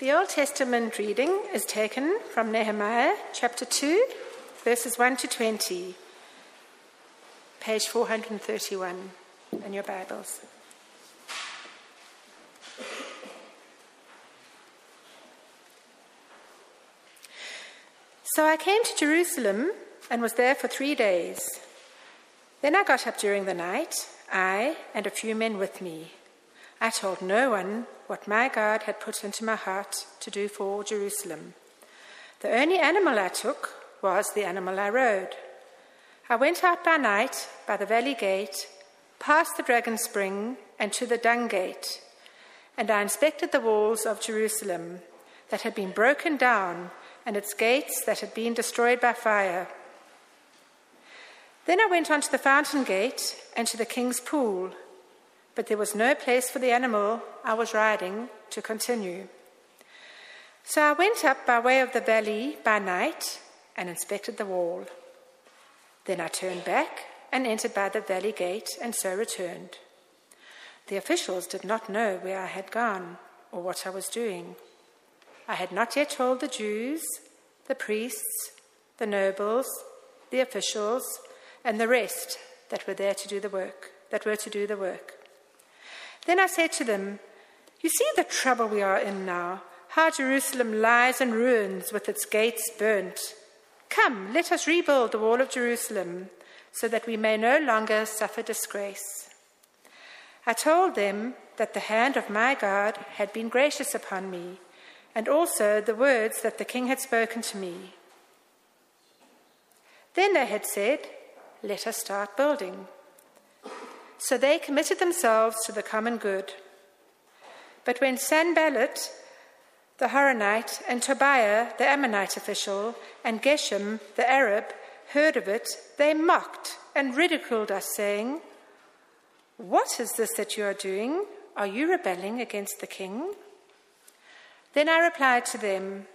The Old Testament reading is taken from Nehemiah chapter 2, verses 1 to 20, page 431 in your Bibles. So I came to Jerusalem and was there for three days. Then I got up during the night, I and a few men with me. I told no one what my God had put into my heart to do for Jerusalem. The only animal I took was the animal I rode. I went out by night by the valley gate, past the dragon spring, and to the dung gate, and I inspected the walls of Jerusalem that had been broken down and its gates that had been destroyed by fire. Then I went on to the fountain gate and to the king's pool, but there was no place for the animal I was riding to continue. So I went up by way of the valley by night and inspected the wall. Then I turned back and entered by the valley gate and so returned. The officials did not know where I had gone or what I was doing. I had not yet told the Jews, the priests, the nobles, the officials, and the rest that were there to do the work, that were to do the work. Then I said to them, You see the trouble we are in now, how Jerusalem lies in ruins with its gates burnt. Come, let us rebuild the wall of Jerusalem, so that we may no longer suffer disgrace. I told them that the hand of my God had been gracious upon me and also the words that the king had spoken to me. Then they had said, Let us start building. So they committed themselves to the common good. But when Sanballat, the Horonite, and Tobiah, the Ammonite official, and Geshem, the Arab, heard of it, they mocked and ridiculed us, saying, What is this that you are doing? Are you rebelling against the king? Then I replied to them,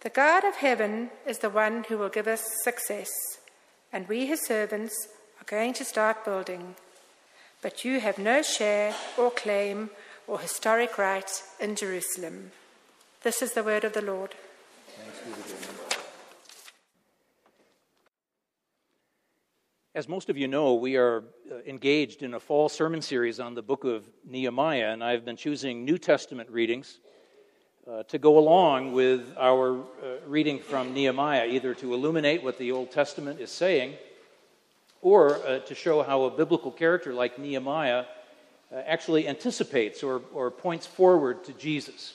The God of heaven is the one who will give us success, and we, his servants, are going to start building. But you have no share or claim or historic right in Jerusalem. This is the word of the Lord. As most of you know, we are uh, engaged in a fall sermon series on the book of Nehemiah, and I've been choosing New Testament readings uh, to go along with our uh, reading from Nehemiah, either to illuminate what the Old Testament is saying or uh, to show how a biblical character like Nehemiah uh, actually anticipates or, or points forward to Jesus.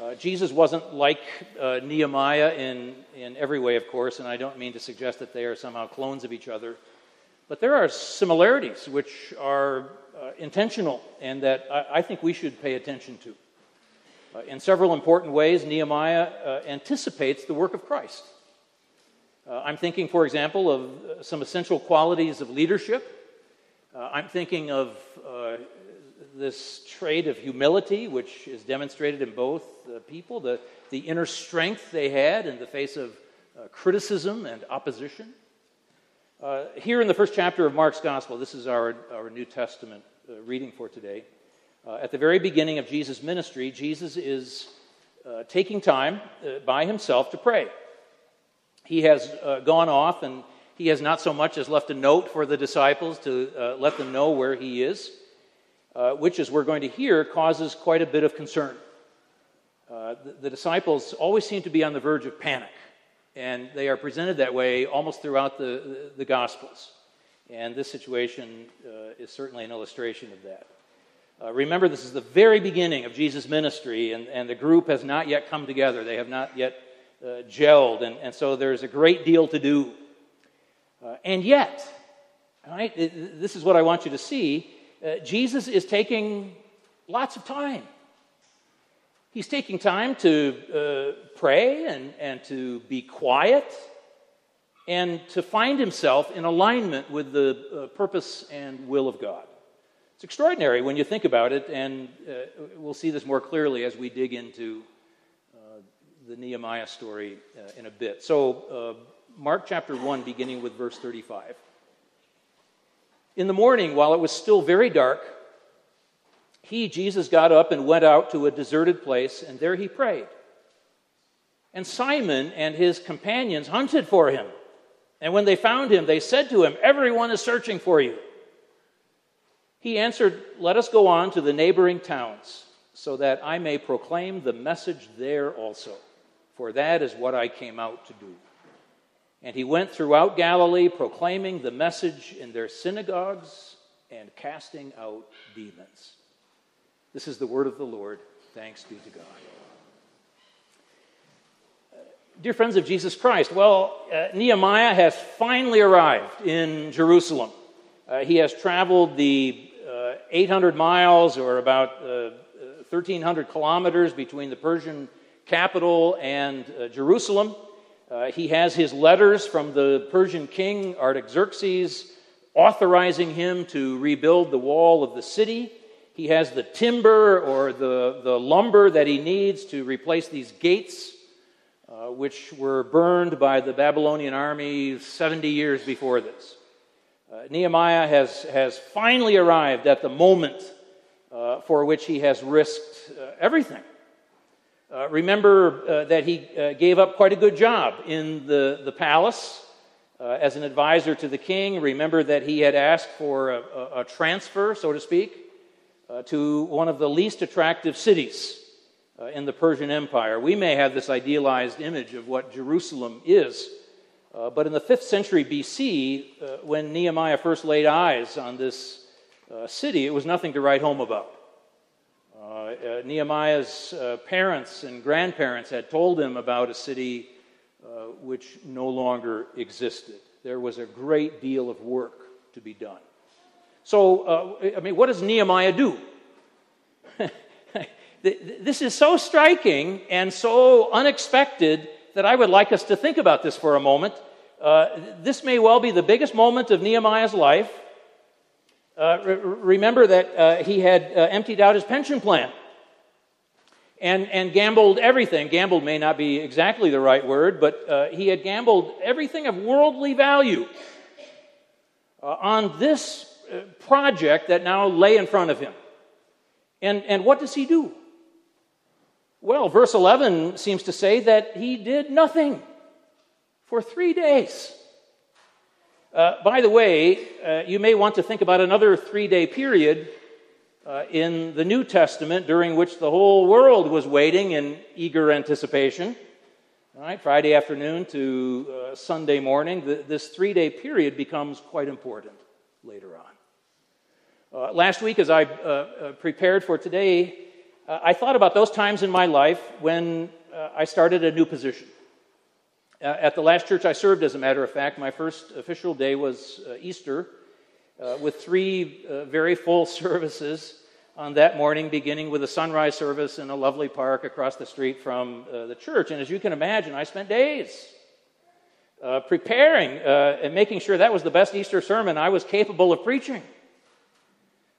Uh, Jesus wasn't like uh, Nehemiah in, in every way, of course, and I don't mean to suggest that they are somehow clones of each other, but there are similarities which are intentional and that I, I think we should pay attention to. Uh, in several important ways, Nehemiah uh, anticipates the work of Christ. Uh, I'm thinking, for example, of uh, some essential qualities of leadership. Uh, I'm thinking of uh, this trait of humility, which is demonstrated in both people, the, the inner strength they had in the face of criticism and opposition. here in the first chapter of Mark's Gospel, this is our, our New Testament reading for today. Uh, at the very beginning of Jesus' ministry, Jesus is uh, taking time uh, by himself to pray. He has uh, gone off and he has not so much as left a note for the disciples to uh, let them know where he is, uh, which, as we're going to hear, causes quite a bit of concern. The, the, disciples always seem to be on the verge of panic, and they are presented that way almost throughout the, the, the Gospels. And this situation is certainly an illustration of that. Uh, remember, this is the very beginning of Jesus' ministry, and, and the group has not yet come together. They have not yet uh, gelled, and, and so there's a great deal to do. Uh, and yet, right, this is what I want you to see uh, Jesus is taking lots of time. He's taking time to uh, pray and, and to be quiet and to find himself in alignment with the uh, purpose and will of God. It's extraordinary when you think about it, and uh, we'll see this more clearly as we dig into the Nehemiah story uh, in a bit. So, uh, Mark chapter 1, beginning with verse 35. In the morning, while it was still very dark, he, Jesus, got up and went out to a deserted place, and there he prayed. And Simon and his companions hunted for him. And when they found him, they said to him, Everyone is searching for you. He answered, Let us go on to the neighboring towns, so that I may proclaim the message there also, for that is what I came out to do. And he went throughout Galilee, proclaiming the message in their synagogues and casting out demons. This is the word of the Lord. Thanks be to God. Dear friends of Jesus Christ, well, uh, Nehemiah has finally arrived in Jerusalem. Uh, he has traveled the uh, 800 miles or about 1,300 uh, kilometers between the Persian capital and uh, Jerusalem. Uh, he has his letters from the Persian king Artaxerxes authorizing him to rebuild the wall of the city. He has the timber or the, the lumber that he needs to replace these gates, uh, which were burned by the Babylonian army 70 years before this. Uh, Nehemiah has, has finally arrived at the moment uh, for which he has risked uh, everything. Uh, remember uh, that he gave up quite a good job in the, the palace as an advisor to the king. Remember that he had asked for a, a, a transfer, so to speak, uh, to one of the least attractive cities uh, in the Persian Empire. We may have this idealized image of what Jerusalem is, uh, but in the 5th century BC, uh, when Nehemiah first laid eyes on this uh, city, it was nothing to write home about. Uh, Nehemiah's parents and grandparents had told him about a city which no longer existed. There was a great deal of work to be done. So, uh, I mean, what does Nehemiah do? this is so striking and so unexpected that I would like us to think about this for a moment. Uh, this may well be the biggest moment of Nehemiah's life. Uh, re- remember that uh, he had uh, emptied out his pension plan and, and gambled everything. Gambled may not be exactly the right word, but uh, he had gambled everything of worldly value on this project that now lay in front of him. And, and what does he do? Well, verse 11 seems to say that he did nothing for three days. Uh, by the way, uh, you may want to think about another three day period uh, in the New Testament during which the whole world was waiting in eager anticipation. All right, Friday afternoon to uh, Sunday morning, the, this three day period becomes quite important later on. Uh, last week, as I uh, uh, prepared for today, uh, I thought about those times in my life when uh, I started a new position. Uh, at the last church I served, as a matter of fact, my first official day was Easter, with three very full services on that morning, beginning with a sunrise service in a lovely park across the street from the church. And as you can imagine, I spent days preparing and making sure that was the best Easter sermon I was capable of preaching.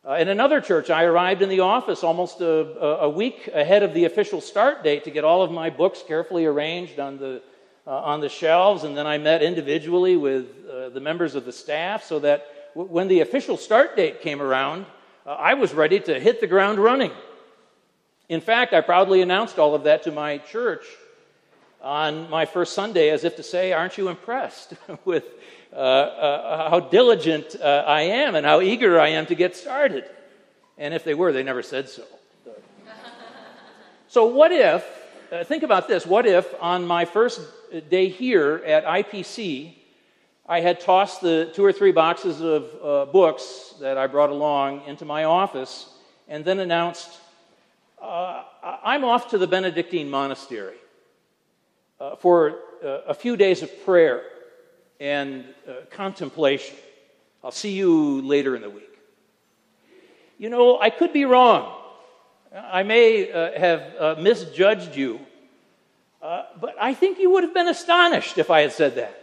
Uh, in another church, I arrived in the office almost a, a, week ahead of the official start date to get all of my books carefully arranged on the, uh, on the shelves, and then I met individually with uh, the members of the staff so that when the official start date came around, uh, I was ready to hit the ground running. In fact, I proudly announced all of that to my church on my first Sunday as if to say, Aren't you impressed with uh, uh, how diligent uh, I am and how eager I am to get started. And if they were, they never said so. so, what if, uh, think about this, what if on my first day here at IPC, I had tossed the two or three boxes of uh, books that I brought along into my office and then announced, uh, I'm off to the Benedictine monastery for a few days of prayer and uh, contemplation. I'll see you later in the week. You know, I could be wrong. I may uh, have uh, misjudged you, uh, but I think you would have been astonished if I had said that.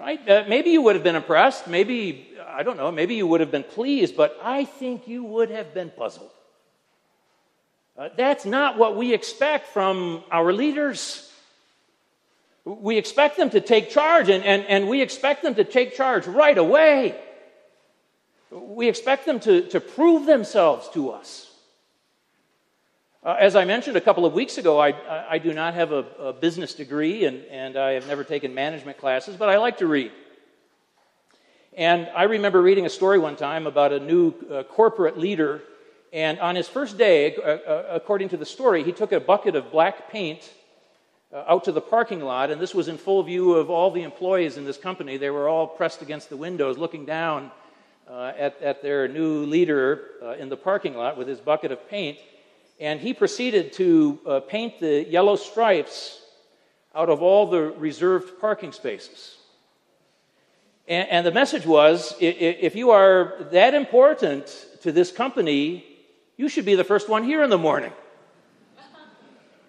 Right? Uh, maybe you would have been impressed. Maybe, I don't know, maybe you would have been pleased, but I think you would have been puzzled. Uh, that's not what we expect from our leaders. We expect them to take charge, and, and, and we expect them to take charge right away. We expect them to, to prove themselves to us. Uh, as I mentioned a couple of weeks ago, I, I do not have a, a, business degree and, and I have never taken management classes, but I like to read. And I remember reading a story one time about a new uh, corporate leader. And on his first day, uh, uh according to the story, he took a bucket of black paint uh, out to the parking lot. And this was in full view of all the employees in this company. They were all pressed against the windows, looking down uh, at, at, their new leader in the parking lot with his bucket of paint and he proceeded to uh, paint the yellow stripes out of all the reserved parking spaces. And, and the message was if you are that important to this company, you should be the first one here in the morning.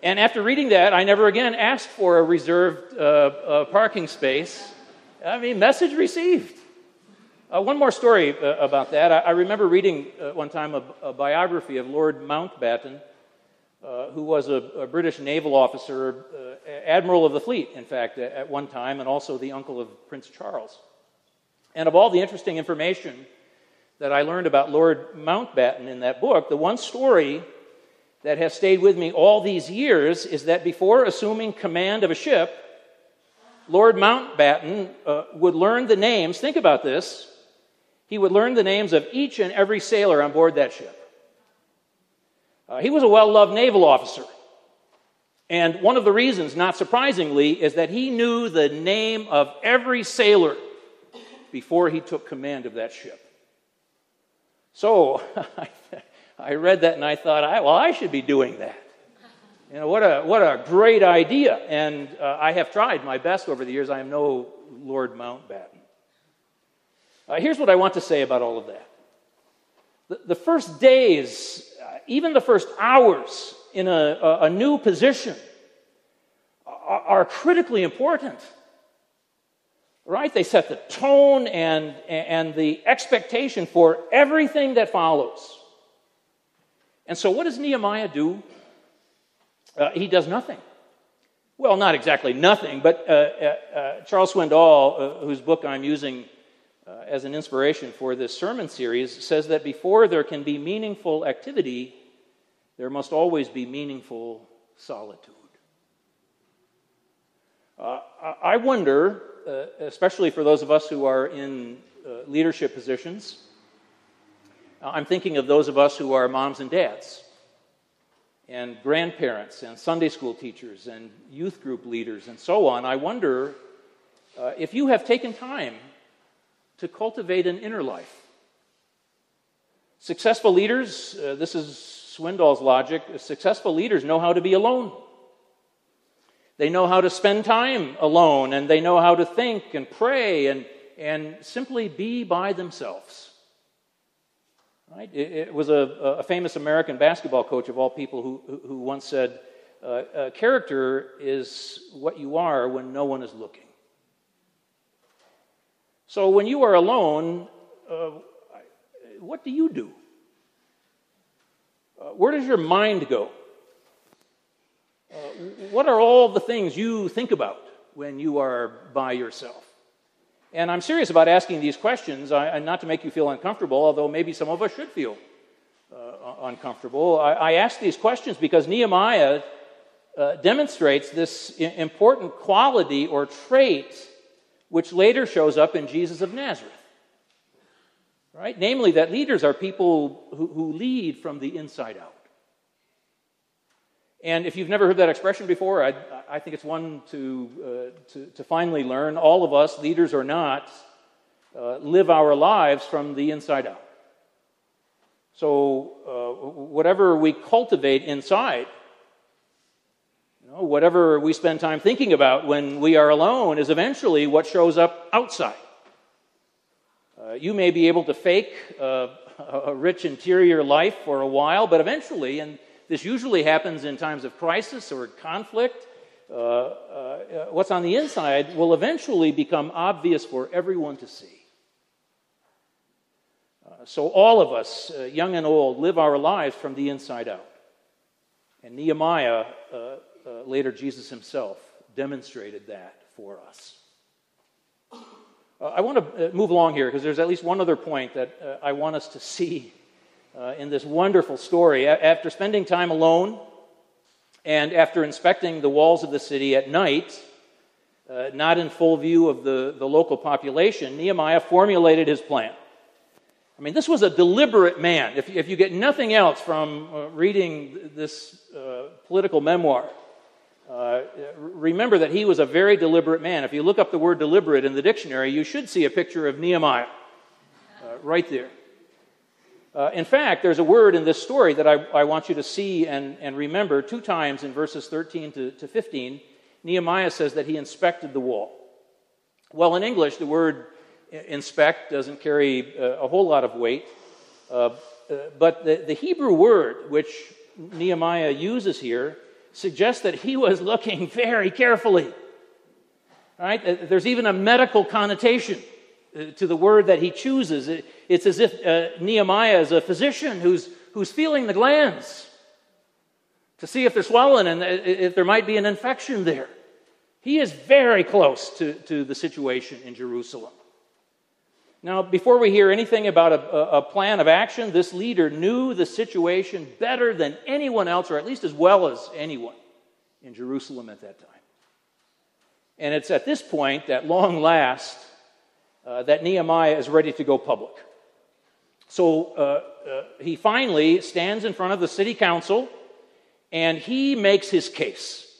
And after reading that, I never again asked for a reserved uh, uh, parking space. I mean, message received. Uh, one more story uh, about that. I, I remember reading uh, one time a, a, biography of Lord Mountbatten, uh, who was a, a, British naval officer, uh, admiral of the fleet, in fact, at, at one time, and also the uncle of Prince Charles. And of all the interesting information that I learned about Lord Mountbatten in that book, the one story that has stayed with me all these years is that before assuming command of a ship, Lord Mountbatten uh, would learn the names, think about this, he would learn the names of each and every sailor on board that ship. Uh, he was a well loved naval officer. And one of the reasons, not surprisingly, is that he knew the name of every sailor before he took command of that ship. So I read that and I thought, well, I should be doing that. You know, what a, what a great idea. And uh, I have tried my best over the years. I am no Lord Mountbatten. Uh, here's what I want to say about all of that. The, the first days, uh, even the first hours in a, a, a new position, are, are, critically important. Right? They set the tone and, and the expectation for everything that follows. And so, what does Nehemiah do? Uh, he does nothing. Well, not exactly nothing, but uh, uh, uh Charles Swindoll, uh, whose book I'm using uh, as an inspiration for this sermon series, says that before there can be meaningful activity, there must always be meaningful solitude. Uh, I wonder, uh, especially for those of us who are in uh, leadership positions, uh, I'm thinking of those of us who are moms and dads, and grandparents, and Sunday school teachers, and youth group leaders, and so on. I wonder uh, if you have taken time to cultivate an inner life. Successful leaders, uh, this is Swindoll's logic, successful leaders know how to be alone. They know how to spend time alone, and they know how to think and pray and, and simply be by themselves. Right? It, it was a, a, famous American basketball coach, of all people, who, who once said, uh, uh, Character is what you are when no one is looking. So when you are alone, uh, what do you do? Uh, where does your mind go? Uh, what are all the things you think about when you are by yourself? And I'm serious about asking these questions, I, not to make you feel uncomfortable, although maybe some of us should feel uh, uncomfortable. I, I, ask these questions because Nehemiah uh, demonstrates this important quality or trait which later shows up in Jesus of Nazareth. Right? Namely, that leaders are people who, who lead from the inside out. And if you've never heard that expression before, I, I think it's one to, uh, to, to, finally learn. All of us, leaders or not, uh, live our lives from the inside out. So, uh, whatever we cultivate inside know, whatever we spend time thinking about when we are alone is eventually what shows up outside. Uh, you may be able to fake uh, a rich interior life for a while, but eventually, and this usually happens in times of crisis or conflict, uh, uh what's on the inside will eventually become obvious for everyone to see. Uh, so, all of us, uh, young and old, live our lives from the inside out. And Nehemiah uh, later Jesus himself demonstrated that for us. Uh, I want to uh, move along here because there's at least one other point that uh, I want us to see uh, in this wonderful story. A- after spending time alone and after inspecting the walls of the city at night, uh, not in full view of the, the local population, Nehemiah formulated his plan. I mean, this was a deliberate man. If, if you get nothing else from uh, reading this political memoir, uh, remember that he was a very deliberate man. If you look up the word deliberate in the dictionary, you should see a picture of Nehemiah uh, right there. Uh, in fact, there's a word in this story that I, I want you to see and, and, remember two times in verses 13 to, to 15. Nehemiah says that he inspected the wall. Well, in English, the word inspect doesn't carry uh, a whole lot of weight, uh, but the, the Hebrew word which Nehemiah uses here suggests that he was looking very carefully. Right? There's even a medical connotation uh, to the word that he chooses. It's as if uh, Nehemiah is a physician who's, who's feeling the glands to see if they're swollen and uh, if there might be an infection there. He is very close to, to the situation in Jerusalem. Now, before we hear anything about a, a, plan of action, this leader knew the situation better than anyone else, or at least as well as anyone in Jerusalem at that time. And it's at this point, at long last, uh, that Nehemiah is ready to go public. So uh, uh, he finally stands in front of the city council and he makes his case.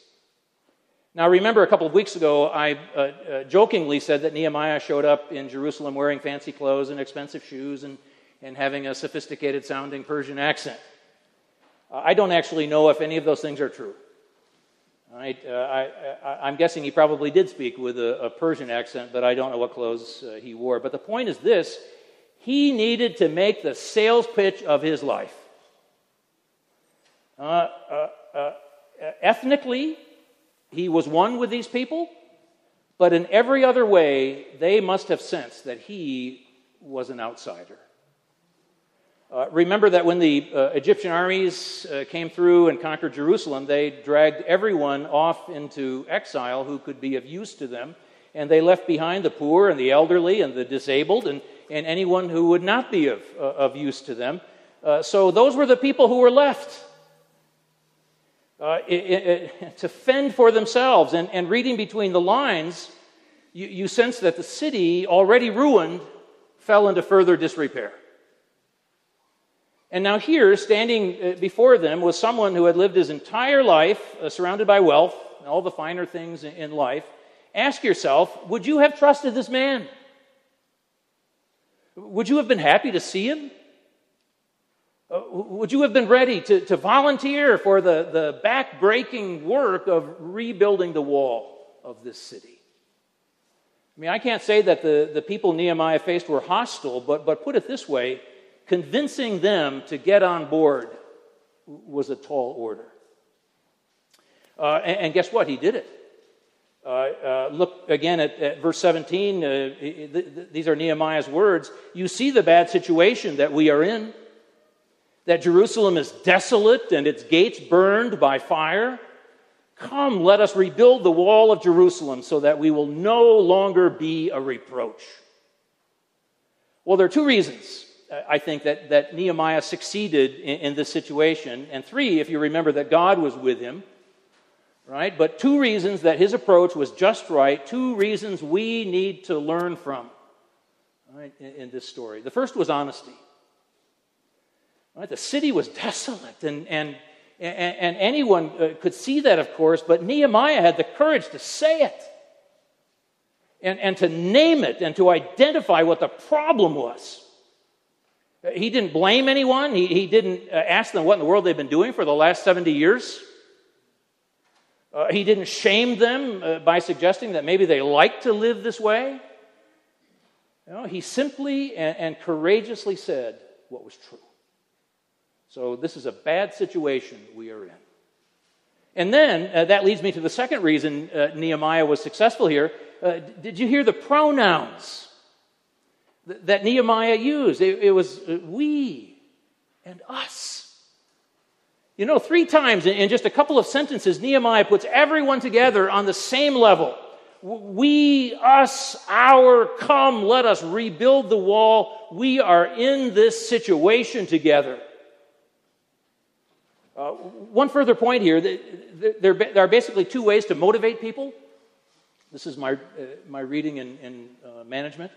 Now, remember a couple of weeks ago, I uh, uh, jokingly said that Nehemiah showed up in Jerusalem wearing fancy clothes and expensive shoes and, and having a sophisticated sounding Persian accent. Uh, I don't actually know if any of those things are true. Uh, I, am guessing he probably did speak with a, a, Persian accent, but I don't know what clothes uh, he wore. But the point is this he needed to make the sales pitch of his life. Uh, ethnically, he was one with these people, but in every other way, they must have sensed that he was an outsider. Uh, remember that when the uh, Egyptian armies uh, came through and conquered Jerusalem, they dragged everyone off into exile who could be of use to them, and they left behind the poor and the elderly and the disabled and, and anyone who would not be of, uh, of use to them. Uh, so those were the people who were left uh, it, it, to fend for themselves. And, and reading between the lines, you, you sense that the city, already ruined, fell into further disrepair. And now, here, standing uh, before them, was someone who had lived his entire life uh, surrounded by wealth and all the finer things in life. Ask yourself would you have trusted this man? Would you have been happy to see him? Would you have been ready to, to volunteer for the, the back-breaking work of rebuilding the wall of this city? I mean, I can't say that the, the people Nehemiah faced were hostile, but, but put it this way convincing them to get on board was a tall order. Uh, and, and, guess what? He did it. Uh, uh, look again at, at verse 17. Uh, th- th- these are Nehemiah's words. You see the bad situation that we are in that Jerusalem is desolate and its gates burned by fire? Come, let us rebuild the wall of Jerusalem so that we will no longer be a reproach. Well, there are two reasons, uh, I think, that, that Nehemiah succeeded in, in this situation. And three, if you remember that God was with him, right? But two reasons that his approach was just right, two reasons we need to learn from right, in, in this story. The first was honesty. Right? The city was desolate, and, and, and, anyone uh, could see that, of course, but Nehemiah had the courage to say it and, and to name it and to identify what the problem was. He didn't blame anyone. He, he didn't uh, ask them what in the world they've been doing for the last 70 years. Uh, he didn't shame them uh, by suggesting that maybe they like to live this way. No, he simply and, and courageously said what was true. So this is a bad situation we are in. And then uh, that leads me to the second reason uh, Nehemiah was successful here. Uh, did you hear the pronouns th- that Nehemiah used? It, it was uh, we and us. You know, three times in, in just a couple of sentences, Nehemiah puts everyone together on the same level. we, us, our, come, let us rebuild the wall. We are in this situation together. Uh, one further point here there, there, are basically two ways to motivate people. This is my, uh, my reading in, in uh, management.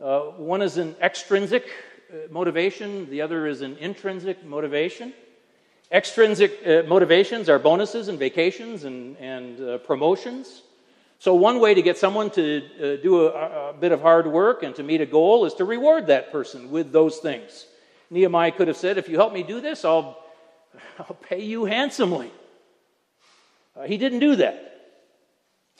Uh, one is an extrinsic uh, motivation, the other is an intrinsic motivation. Extrinsic uh, motivations are bonuses and vacations and, and promotions. So, one way to get someone to do a, a, bit of hard work and to meet a goal is to reward that person with those things. Nehemiah could have said, If you help me do this, I'll, I'll pay you handsomely. Uh, he didn't do that.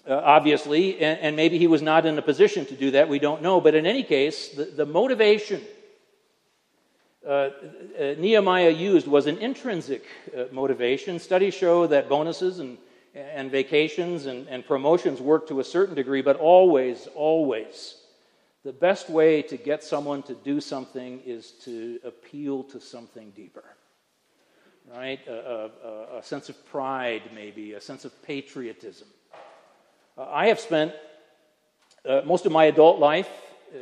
Uh, obviously, and, and, maybe he was not in a position to do that, we don't know. But in any case, the, the motivation uh, uh Nehemiah used was an intrinsic uh, motivation. Studies show that bonuses and and vacations and, and promotions work to a certain degree, but always, always, the best way to get someone to do something is to appeal to something deeper. Right? A, a, a sense of pride, maybe, a sense of patriotism. Uh, I have spent uh, most of my adult life, uh,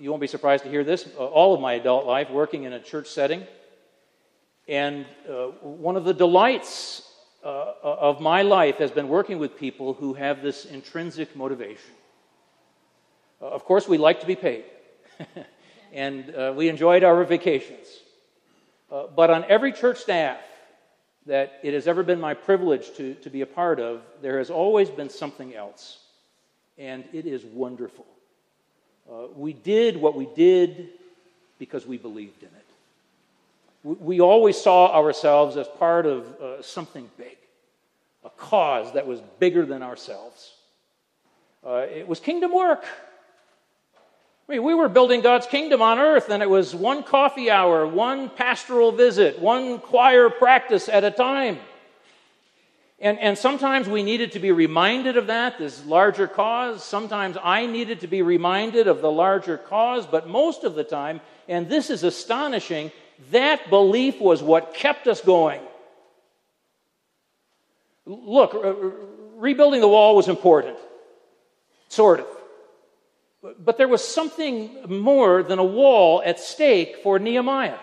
you won't be surprised to hear this, uh, all of my adult life working in a church setting. And uh, one of the delights uh, of my life has been working with people who have this intrinsic motivation. Of course, we like to be paid, and we enjoyed our vacations. Uh, but on every church staff that it has ever been my privilege to, to be a part of, there has always been something else, and it is wonderful. Uh, we did what we did because we believed in it we always saw ourselves as part of uh, something big, a cause that was bigger than ourselves. Uh, it was kingdom work. I mean, we were building God's kingdom on earth, and it was one coffee hour, one pastoral visit, one choir practice at a time. And, and sometimes we needed to be reminded of that, this larger cause. Sometimes I needed to be reminded of the larger cause, but most of the time, and this is astonishing, that belief was what kept us going. Look, rebuilding the wall was important, sort of. But there was something more than a wall at stake for Nehemiah.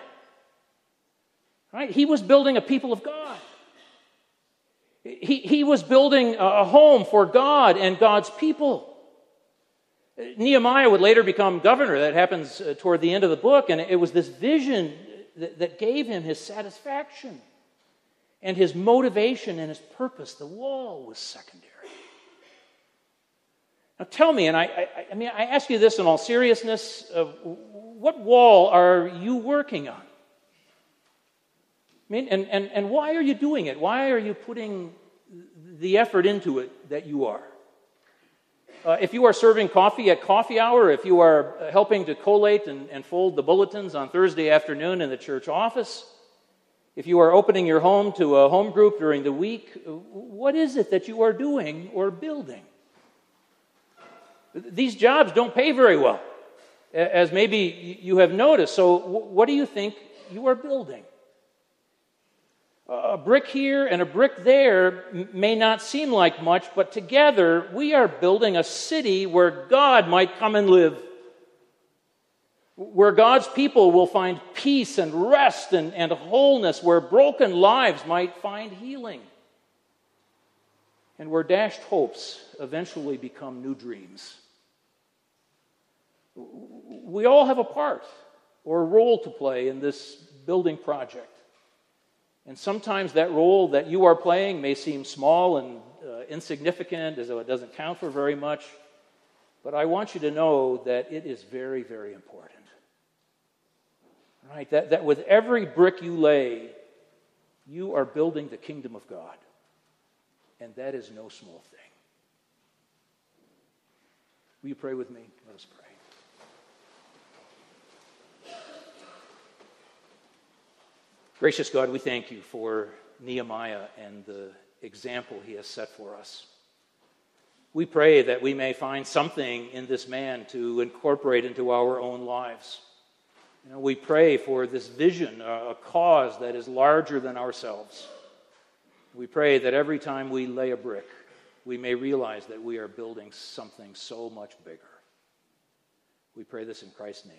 Right? He was building a people of God. He, he was building a home for God and God's people. Nehemiah would later become governor. That happens uh, toward the end of the book. And it was this vision that, that gave him his satisfaction and his motivation and his purpose. The wall was secondary. Now tell me, and I, I, I mean, I ask you this in all seriousness uh, what wall are you working on? I mean, and, and, and why are you doing it? Why are you putting the effort into it that you are? Uh, if you are serving coffee at coffee hour, if you are helping to collate and, and fold the bulletins on Thursday afternoon in the church office, if you are opening your home to a home group during the week, what is it that you are doing or building? These jobs don't pay very well, as maybe you have noticed. So, what do you think you are building? A brick here and a brick there may not seem like much, but together we are building a city where God might come and live. Where God's people will find peace and rest and, and wholeness, where broken lives might find healing, and where dashed hopes eventually become new dreams. We all have a part or a role to play in this building project. And sometimes that role that you are playing may seem small and uh, insignificant, as though it doesn't count for very much. But I want you to know that it is very, very important. Right? That, that with every brick you lay, you are building the kingdom of God. And that is no small thing. Will you pray with me? Let us pray. Gracious God, we thank you for Nehemiah and the example he has set for us. We pray that we may find something in this man to incorporate into our own lives. You know, we pray for this vision, a cause that is larger than ourselves. We pray that every time we lay a brick, we may realize that we are building something so much bigger. We pray this in Christ's name.